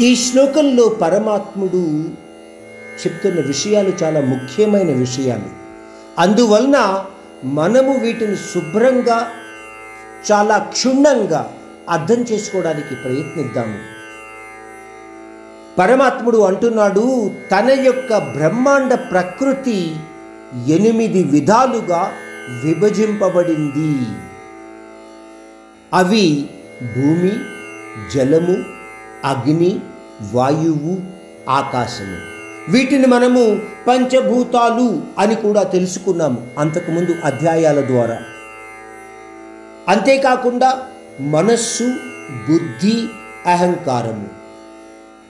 ఈ శ్లోకంలో పరమాత్ముడు చెప్తున్న విషయాలు చాలా ముఖ్యమైన విషయాలు. అందువలన మనము వీటిని శుభ్రంగా చాలా క్షుణ్ణంగా అర్థం చేసుకోవడానికి ప్రయత్నిద్దాము. పరమాత్ముడు అంటున్నాడు తన యొక్క బ్రహ్మాండ ప్రకృతి ఎనిమిది విధాలుగా విభజింపబడింది. అవి భూమి జలము అగ్ని వాయువు ఆకాశము. వీటిని మనము పంచభూతాలు అని కూడా తెలుసుకున్నాము అంతకుముందు అధ్యాయాల ద్వారా. అంతేకాకుండా మనస్సు బుద్ధి అహంకారము.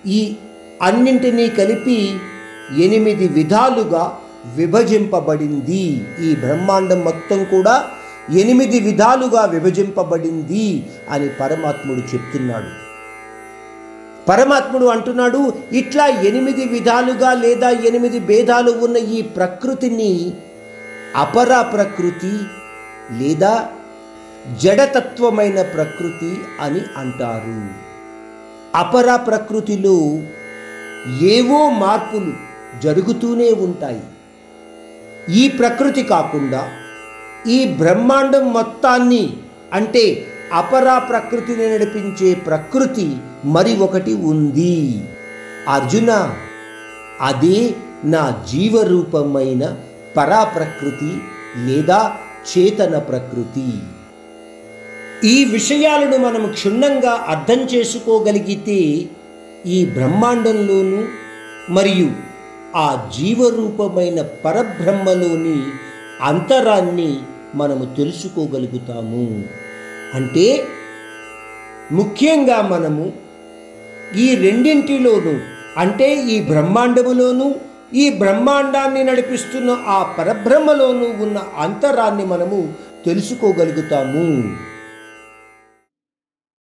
ఈ అన్నింటినీ కలిపి ఎనిమిది విధాలుగా విభజింపబడింది. ఈ బ్రహ్మాండం మొత్తం కూడా ఎనిమిది విధాలుగా విభజింపబడింది అని పరమాత్ముడు చెప్తున్నాడు. పరమాత్ముడు అంటున్నాడు ఇట్లా ఎనిమిది విధాలుగా లేదా ఎనిమిది భేదాలు ఉన్న ఈ ప్రకృతిని అపర ప్రకృతి లేదా జడతత్వమైన ప్రకృతి అని అంటారు. అపర ప్రకృతిలో ఏవో మార్పులు జరుగుతూనే ఉంటాయి. ఈ ప్రకృతి కాకుండా ఈ బ్రహ్మాండం మొత్తాన్ని అంటే అపరా ప్రకృతిని నడిపించే ప్రకృతి మరి ఒకటి ఉంది. అర్జున అదే నా జీవరూపమైన పరాప్రకృతి లేదా చేతన ప్రకృతి. ఈ విషయాలను మనం క్షుణ్ణంగా అర్థం చేసుకోగలిగితే ఈ బ్రహ్మాండంలోనూ మరియు ఆ జీవరూపమైన పరబ్రహ్మలోని అంతరాన్ని మనము తెలుసుకోగలుగుతాము. అంటే ముఖ్యంగా మనము ఈ రెండింటిలోనూ అంటే ఈ బ్రహ్మాండములోనూ ఈ బ్రహ్మాండాన్ని నడిపిస్తున్న ఆ పరబ్రహ్మలోనూ ఉన్న అంతరాన్ని మనము తెలుసుకోగలుగుతాము.